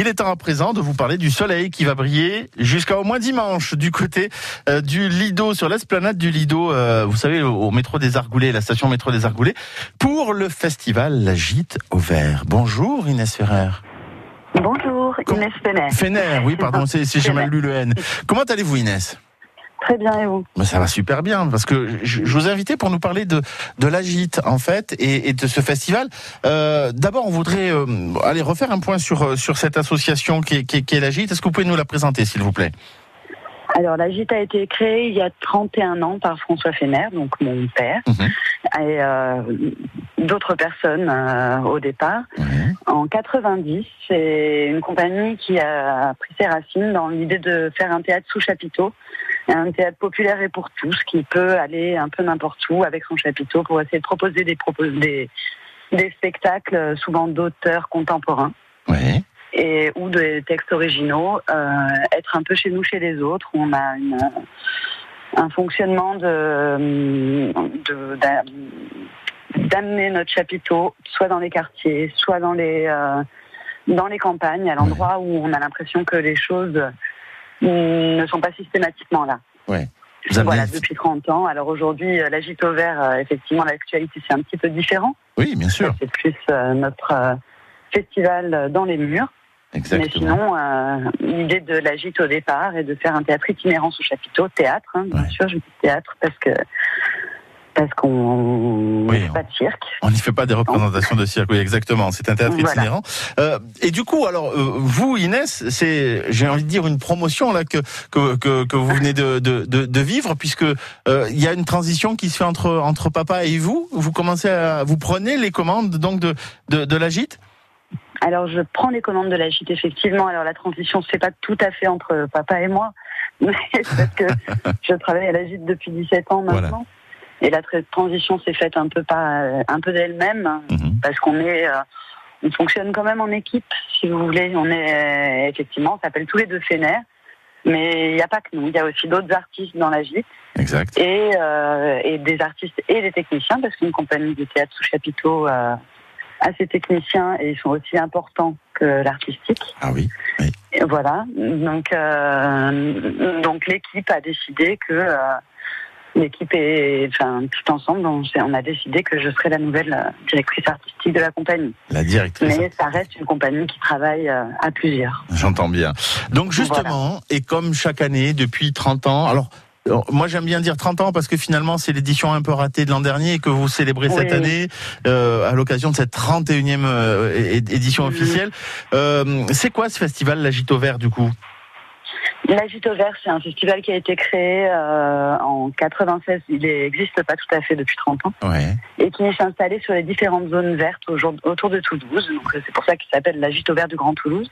Il est temps à présent de vous parler du soleil qui va briller jusqu'à au moins dimanche du côté euh, du Lido, sur l'esplanade du Lido, euh, vous savez, au métro des Argoulés, la station métro des Argoulés, pour le festival La Gîte au Vert. Bonjour Inès Ferrer. Bonjour, Inès Fener. Fener, oui, pardon, c'est j'ai mal lu le N. Comment allez-vous Inès? Très bien, et vous Ça va super bien, parce que je, vous ai invité pour nous parler de, de l'Agite, en fait, et, de ce festival. Euh, D'abord, on voudrait euh, aller refaire un point sur, sur cette association qui est, qui est, l'Agite. Est-ce que vous pouvez nous la présenter, s'il vous plaît? Alors, la a été créée il y a 31 ans par François Fener, donc mon père, mhm. et euh, d'autres personnes au départ. En 90, c'est une compagnie qui a pris ses racines dans l'idée de faire un théâtre sous chapiteau un théâtre populaire et pour tous qui peut aller un peu n'importe où avec son chapiteau pour essayer de proposer des, des, des spectacles euh, souvent d'auteurs contemporains. Et, ou des textes originaux, euh, être un peu chez nous, chez les autres, où on a une, un fonctionnement de, d'amener notre chapiteau soit dans les quartiers, soit dans les, euh, dans les campagnes, à l'endroit où on a l'impression que les choses ne sont pas systématiquement là. Ouais. Voilà, depuis 30 ans. Alors aujourd'hui, euh, la gîte au vert, euh, effectivement, l'actualité, c'est un petit peu différent. Oui, bien sûr. C'est plus euh, notre festival dans les murs. Exactement. Mais sinon, l'idée de la gîte au départ est de faire un théâtre itinérant sous chapiteau, théâtre, hein, bien sûr, je dis théâtre parce que parce qu'on oui, pas de cirque. On n'y fait pas des représentations de cirque, oui, exactement. C'est un théâtre itinérant. Euh, et du coup, alors euh, vous, Inès, c'est, j'ai envie de dire une promotion là que que, que, que vous venez de, de, de, vivre, puisque euh, il y a une transition qui se fait entre entre papa et vous. Vous commencez à, vous prenez les commandes donc de de, de la gîte? Alors je prends les commandes de la gîte effectivement. Alors la transition se fait pas tout à fait entre papa et moi, parce que je travaille à la gîte depuis 17 ans maintenant. Et la transition s'est faite un peu pas, un peu d'elle-même, mhm. parce qu'on est, euh, on fonctionne quand même en équipe, si vous voulez. On est effectivement, on s'appelle tous les deux Fener, mais il n'y a pas que nous. Il y a aussi d'autres artistes dans la gîte. Exact. Et, euh, et des artistes et des techniciens, parce qu'une compagnie de théâtre sous chapiteau euh, a ses techniciens et ils sont aussi importants que l'artistique. Ah oui. oui. Et voilà. Donc, euh, donc l'équipe a décidé que euh, l'équipe et enfin tout ensemble, on, a décidé que je serais la nouvelle euh, directrice artistique de la compagnie. La directrice. Mais ça reste une compagnie qui travaille euh, à plusieurs. J'entends bien. Donc justement, et comme chaque année depuis 30 ans, alors moi, j'aime bien dire 30 ans parce que finalement, c'est l'édition un peu ratée de l'an dernier et que vous célébrez cette année euh, à l'occasion de cette 31e édition officielle. c'est quoi ce festival, la Gito Vert, du coup? L'Agito Vert, c'est un festival qui a été créé euh, en 96. Il n'existe pas tout à fait depuis 30 ans. Et qui s'est installé sur les différentes zones vertes autour de Toulouse. Donc c'est pour ça qu'il s'appelle l'Agito Vert du Grand Toulouse.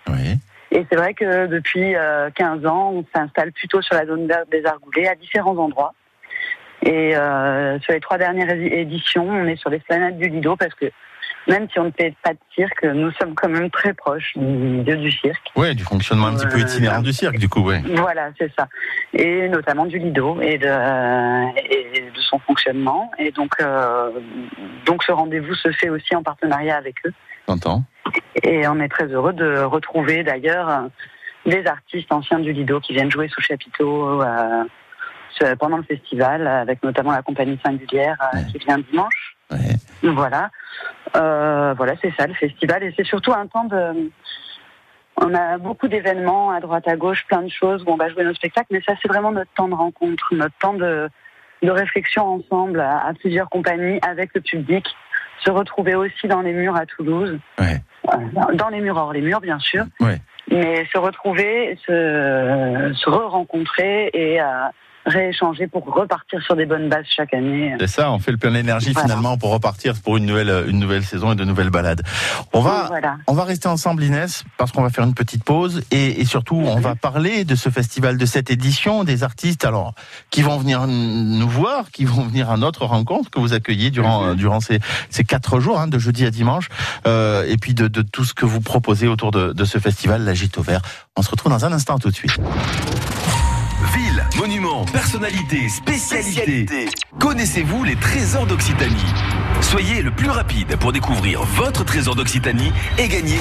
Et c'est vrai que depuis 15 euh, ans, on s'installe plutôt sur la zone verte des Argoulés à différents endroits. Et euh, sur les trois dernières éditions, on est sur les planètes du Lido parce que même si on ne fait pas de cirque, nous sommes quand même très proches du du cirque. Oui, du fonctionnement un petit peu itinérant du cirque, du coup, oui. Voilà, c'est ça. Et notamment du Lido et de, de son fonctionnement. Et donc, euh, donc ce rendez-vous se fait aussi en partenariat avec eux. J'entends. Et on est très heureux de retrouver d'ailleurs des artistes anciens du Lido qui viennent jouer sous chapiteau euh, pendant le festival, avec notamment la compagnie singulière euh, qui vient dimanche. Voilà. Euh, voilà, c'est ça le festival. Et c'est surtout un temps de. On a beaucoup d'événements à droite à gauche, plein de choses où on va jouer nos spectacles, mais ça c'est vraiment notre temps de rencontre, notre temps de, de réflexion ensemble à, plusieurs compagnies avec le public, se retrouver aussi dans les murs à Toulouse, ouais. Euh, dans les murs hors les murs bien sûr, mais se retrouver, se, se re-rencontrer et euh, rééchanger pour repartir sur des bonnes bases chaque année. C'est ça, on fait le plein d'énergie finalement pour repartir pour une nouvelle, une nouvelle saison et de nouvelles balades. On va, on va rester ensemble Inès parce qu'on va faire une petite pause et, et surtout on va parler de ce festival de cette édition, des artistes alors qui vont venir nous voir, qui vont venir à notre rencontre que vous accueillez durant, mhm. durant ces, ces quatre jours, hein, de jeudi à dimanche, euh, et puis de, de, tout ce que vous proposez autour de, de ce festival, la Gîte au Vert. On se retrouve dans un instant tout de suite. Villes, monuments, personnalités, spécialités. Connaissez-vous les trésors d'Occitanie? Soyez le plus rapide pour découvrir votre trésor d'Occitanie et gagner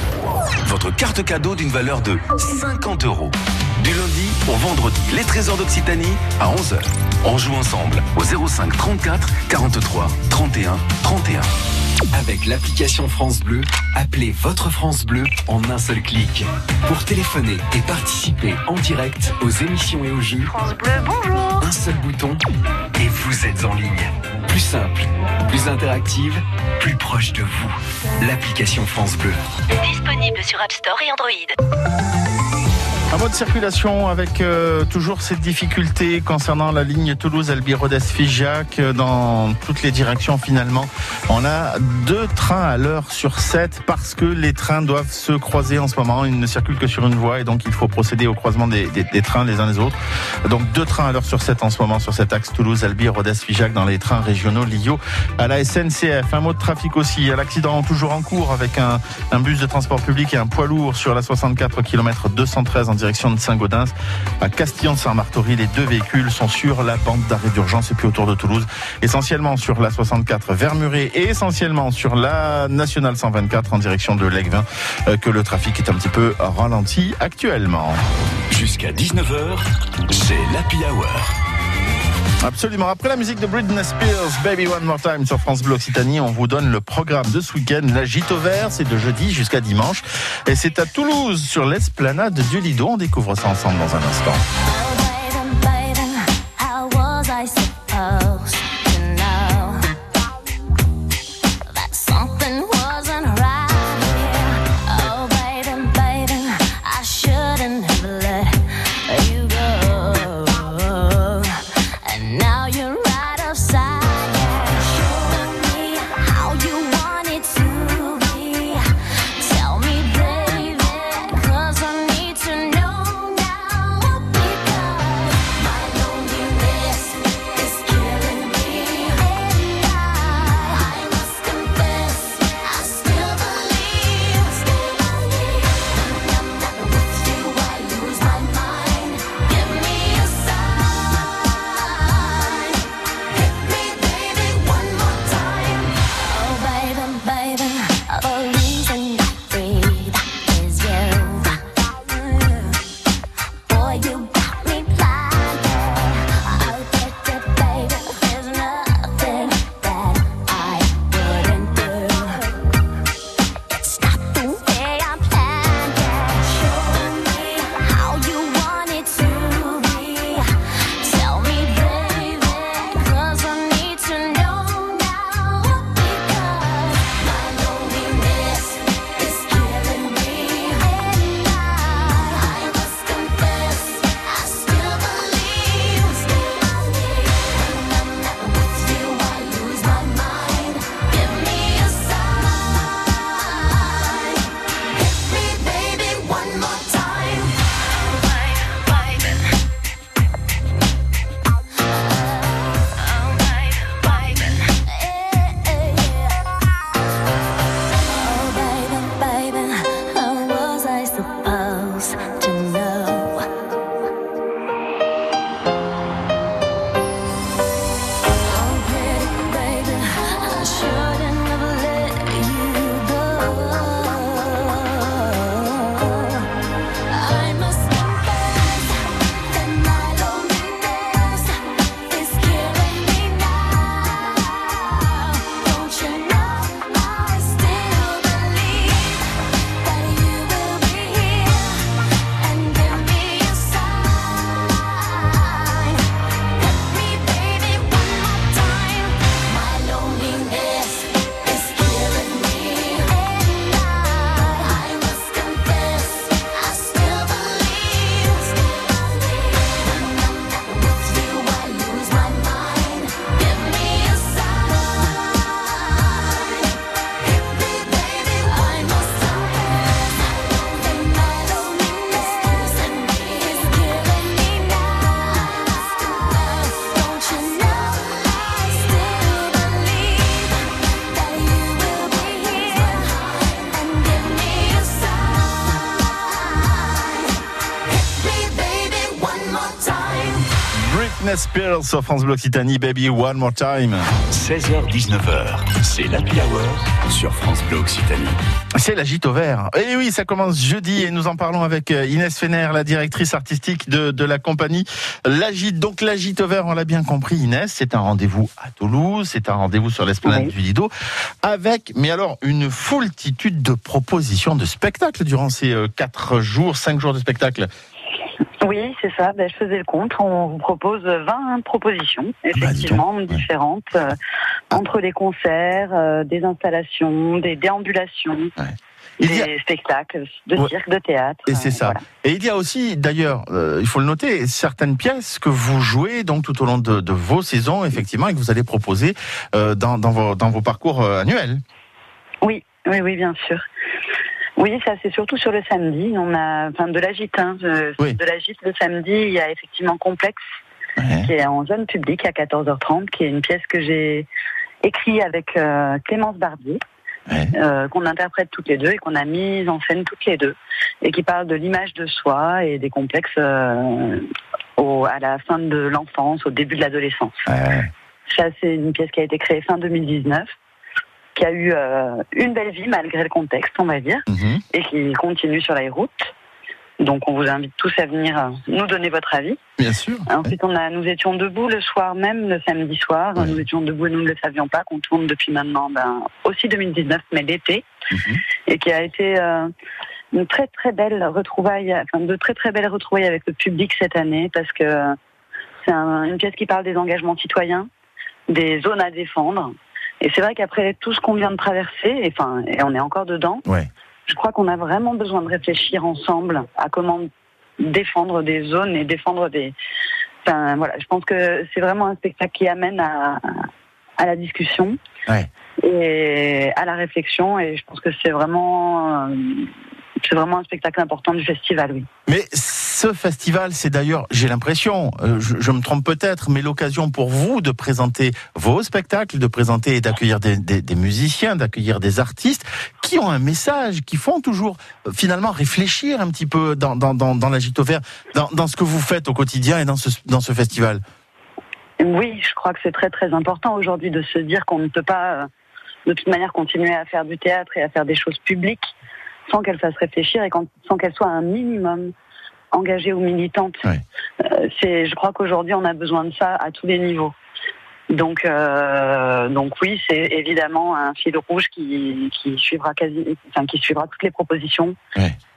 votre carte cadeau d'une valeur de 50 euros. Du lundi au vendredi, les trésors d'Occitanie à 11h. On joue ensemble au 05 34 43 31 31. Avec l'application France Bleu, appelez votre France Bleu en un seul clic. Pour téléphoner et participer en direct aux émissions et aux jeux. France Bleu, bonjour Un seul bouton et vous êtes en ligne. Plus simple, plus interactive, plus proche de vous. L'application France Bleu. Disponible sur App Store et Android. En mode circulation avec euh, toujours cette difficulté concernant la ligne Toulouse-Albi-Rodez-Figeac euh, dans toutes les directions finalement. On a deux trains à l'heure sur sept parce que les trains doivent se croiser en ce moment. Ils ne circulent que sur une voie et donc il faut procéder au croisement des, trains les uns les autres. Donc deux trains à l'heure sur sept en ce moment sur cet axe Toulouse-Albi-Rodez-Figeac dans les trains régionaux liés à la SNCF. Un mot de trafic aussi. L'accident toujours en cours avec un, un bus de transport public et un poids lourd sur la 64 km 213 en direction de Saint-Gaudens. À Castillon-Saint-Martory, les deux véhicules sont sur la bande d'arrêt d'urgence et puis autour de Toulouse, essentiellement sur la 64 vers et essentiellement sur la nationale 124 en direction de l'Aiguevin euh, que le trafic est un petit peu ralenti actuellement. Jusqu'à 19h, c'est l'Happy Hour. Absolument. Après la musique de Britney Spears, Baby One More Time sur France Bleu Occitanie, on vous donne le programme de ce week-end. La gîte au vert, c'est de jeudi jusqu'à dimanche. Et c'est à Toulouse, sur l'esplanade du Lido. On découvre ça ensemble dans un instant. Britney Spears sur France Bleu Occitanie, Baby One More Time. 16h-19h, c'est l'Happy Hour sur France Bleu Occitanie. C'est la gîte au vert. Et oui, ça commence jeudi et nous en parlons avec euh, Inès Fener, la directrice artistique de, de la compagnie La Gîte. Donc la gîte au vert, on l'a bien compris Inès, c'est un rendez-vous à Toulouse, c'est un rendez-vous sur l'esplanade du Lido, avec, mais alors, une foultitude de propositions de spectacles durant ces 4 euh, jours, 5 jours de spectacle. Oui, c'est ça. Ben, je faisais le compte. On vous propose 20 propositions, bah, effectivement, différentes, euh, entre des concerts, euh, des installations, des déambulations. Des spectacles de cirque, de théâtre. Et c'est ça. Et il y a aussi, d'ailleurs, il faut le noter, certaines pièces que vous jouez donc tout au long de, vos saisons, effectivement, et que vous allez proposer dans, dans, vos, dans vos parcours annuels. Oui, oui, oui, bien sûr. Oui, ça c'est surtout sur le samedi. On a, enfin, de l'agite, hein, de, de l'agite le samedi. Il y a effectivement Complexe qui est en zone publique à 14h30, qui est une pièce que j'ai écrite avec euh, Clémence Barbier. Euh, qu'on interprète toutes les deux et qu'on a mise en scène toutes les deux et qui parle de l'image de soi et des complexes euh, au, à la fin de l'enfance, au début de l'adolescence. Ça, c'est une pièce qui a été créée fin 2019 qui a eu euh, une belle vie malgré le contexte, on va dire, mhm. et qui continue sur les routes. Donc on vous invite tous à venir euh, nous donner votre avis. Bien sûr. Ensuite, on a, nous étions debout le soir même, le samedi soir. Nous étions debout et nous ne le savions pas, qu'on tourne depuis maintenant ben, aussi 2019, mais l'été. Mhm. Et qui a été euh, une très très belle retrouvaille, enfin de très très belles retrouvailles avec le public cette année, parce que c'est une pièce qui parle des engagements citoyens, des zones à défendre, et c'est vrai qu'après tout ce qu'on vient de traverser, et, enfin, et on est encore dedans, je crois qu'on a vraiment besoin de réfléchir ensemble à comment défendre des zones et défendre des. Enfin, voilà, je pense que c'est vraiment un spectacle qui amène à, à la discussion et à la réflexion. Et je pense que c'est vraiment, c'est vraiment un spectacle important du festival, oui. Mais ce festival, c'est d'ailleurs, j'ai l'impression, euh, je, me trompe peut-être, mais l'occasion pour vous de présenter vos spectacles, de présenter et d'accueillir des, musiciens, d'accueillir des artistes qui ont un message, qui font toujours euh, finalement réfléchir un petit peu dans, dans, la vert, dans, dans ce que vous faites au quotidien et dans ce, dans ce festival. Oui, je crois que c'est très très important aujourd'hui de se dire qu'on ne peut pas euh, de toute manière continuer à faire du théâtre et à faire des choses publiques sans qu'elles fassent réfléchir et sans qu'elles soient un minimum engagée ou militante. Euh, c'est, je crois qu'aujourd'hui, on a besoin de ça à tous les niveaux. Donc, euh, donc oui, c'est évidemment un fil rouge qui, qui suivra quasi, enfin, qui suivra toutes les propositions.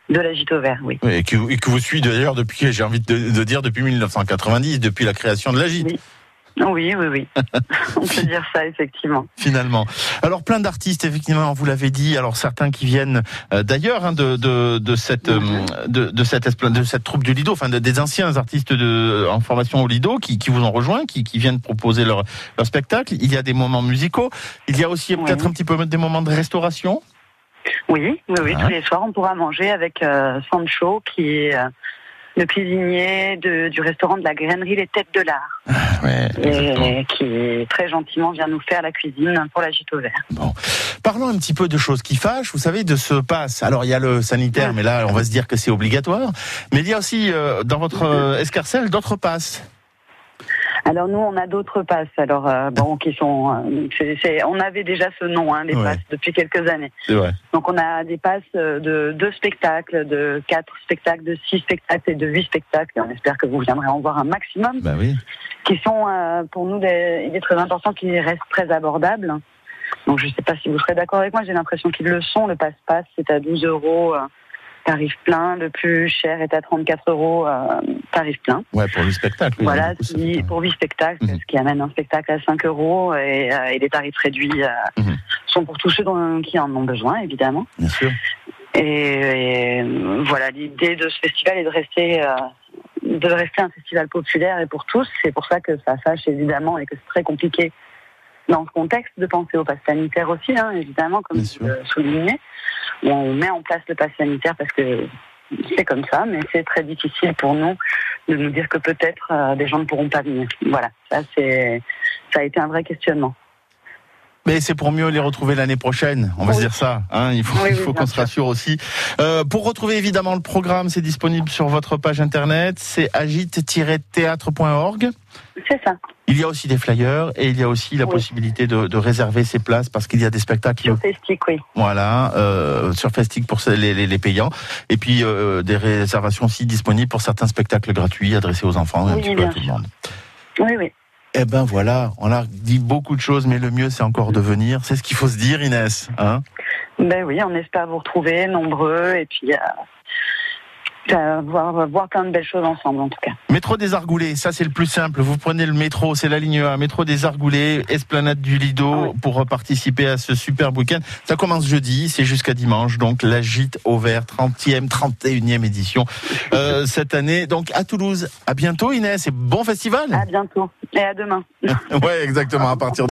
De la au vert, oui. et, que, vous suivez d'ailleurs depuis, j'ai envie de, dire, depuis 1990, depuis la création de la oui, oui, oui. On peut dire ça, effectivement. Finalement. Alors, plein d'artistes, effectivement, vous l'avez dit. Alors, certains qui viennent euh, d'ailleurs hein, de, de, de, cette, euh, de, de, cette, de cette troupe du Lido, enfin des anciens artistes de, en formation au Lido qui, qui vous ont rejoint, qui, qui viennent proposer leur, leur spectacle. Il y a des moments musicaux. Il y a aussi peut-être un petit peu des moments de restauration. Oui, oui, oui. Tous les soirs, on pourra manger avec euh, Sancho, qui est le cuisinier de, du restaurant de la grainerie Les Têtes de l'Art. Ah, et, qui très gentiment vient nous faire la cuisine pour la gîte au vert. Bon. Parlons un petit peu de choses qui fâchent. Vous savez, de ce passe. Alors, il y a le sanitaire, mais là, on va se dire que c'est obligatoire. Mais il y a aussi, euh, dans votre euh, escarcelle, d'autres passes. Alors nous, on a d'autres passes. Alors euh, bon, qui sont, euh, on avait déjà ce nom, hein, les passes, depuis quelques années. Vrai. Donc on a des passes euh, de deux spectacles, de quatre spectacles, de six spectacles et de huit spectacles. Et on espère que vous viendrez en voir un maximum. Bah oui. Qui sont pour nous des, il est très important qu'ils restent très abordables. Donc je ne sais pas si vous serez d'accord avec moi. J'ai l'impression qu'ils le sont. Le passe-passe, c'est à 12 euros tarif plein. Le plus cher est à 34 euros, euh, tarif plein. Ouais, pour le spectacle. Voilà, pour 8 spectacles, mhm. ce qui amène un spectacle à 5 euros et, euh, et les tarifs réduits euh, mhm. sont pour tous ceux dont, qui en ont besoin, évidemment. Bien sûr. Et, voilà, l'idée de ce festival est de rester, de rester un festival populaire et pour tous. C'est pour ça que ça fâche évidemment et que c'est très compliqué dans ce contexte de penser au pass sanitaire aussi, hein, évidemment, comme vous le soulignez. On met en place le pass sanitaire parce que c'est comme ça, mais c'est très difficile pour nous de nous dire que peut-être euh, des gens ne pourront pas venir. Voilà, ça c'est ça a été un vrai questionnement. Mais c'est pour mieux les retrouver l'année prochaine, on va se dire ça. Hein, il faut, qu'on se rassure aussi. Euh, pour retrouver évidemment le programme, c'est disponible sur votre page internet, c'est agite-théâtre.org. C'est ça. Il y a aussi des flyers et il y a aussi la possibilité de, de, réserver ses places parce qu'il y a des spectacles. Sur Festic, oui. Voilà, euh, sur Festic pour les, les, les, payants. Et puis euh, des réservations aussi disponibles pour certains spectacles gratuits adressés aux enfants et un petit peu à tout le monde. Oui, oui. Eh ben voilà, on a dit beaucoup de choses, mais le mieux c'est encore de venir. C'est ce qu'il faut se dire, Inès. Hein? Ben oui, on espère vous retrouver nombreux et puis euh, voir, voir plein de belles choses ensemble en tout cas. Métro des Argoulés, ça c'est le plus simple. Vous prenez le métro, c'est la ligne 1, métro des Argoulés, Esplanade du Lido pour participer à ce super week-end. Ça commence jeudi, c'est jusqu'à dimanche, donc la gîte au vert, 30e, 31e édition euh, cette année. Donc à Toulouse. À bientôt Inès et bon festival. À bientôt et à demain. ouais, exactement. À partir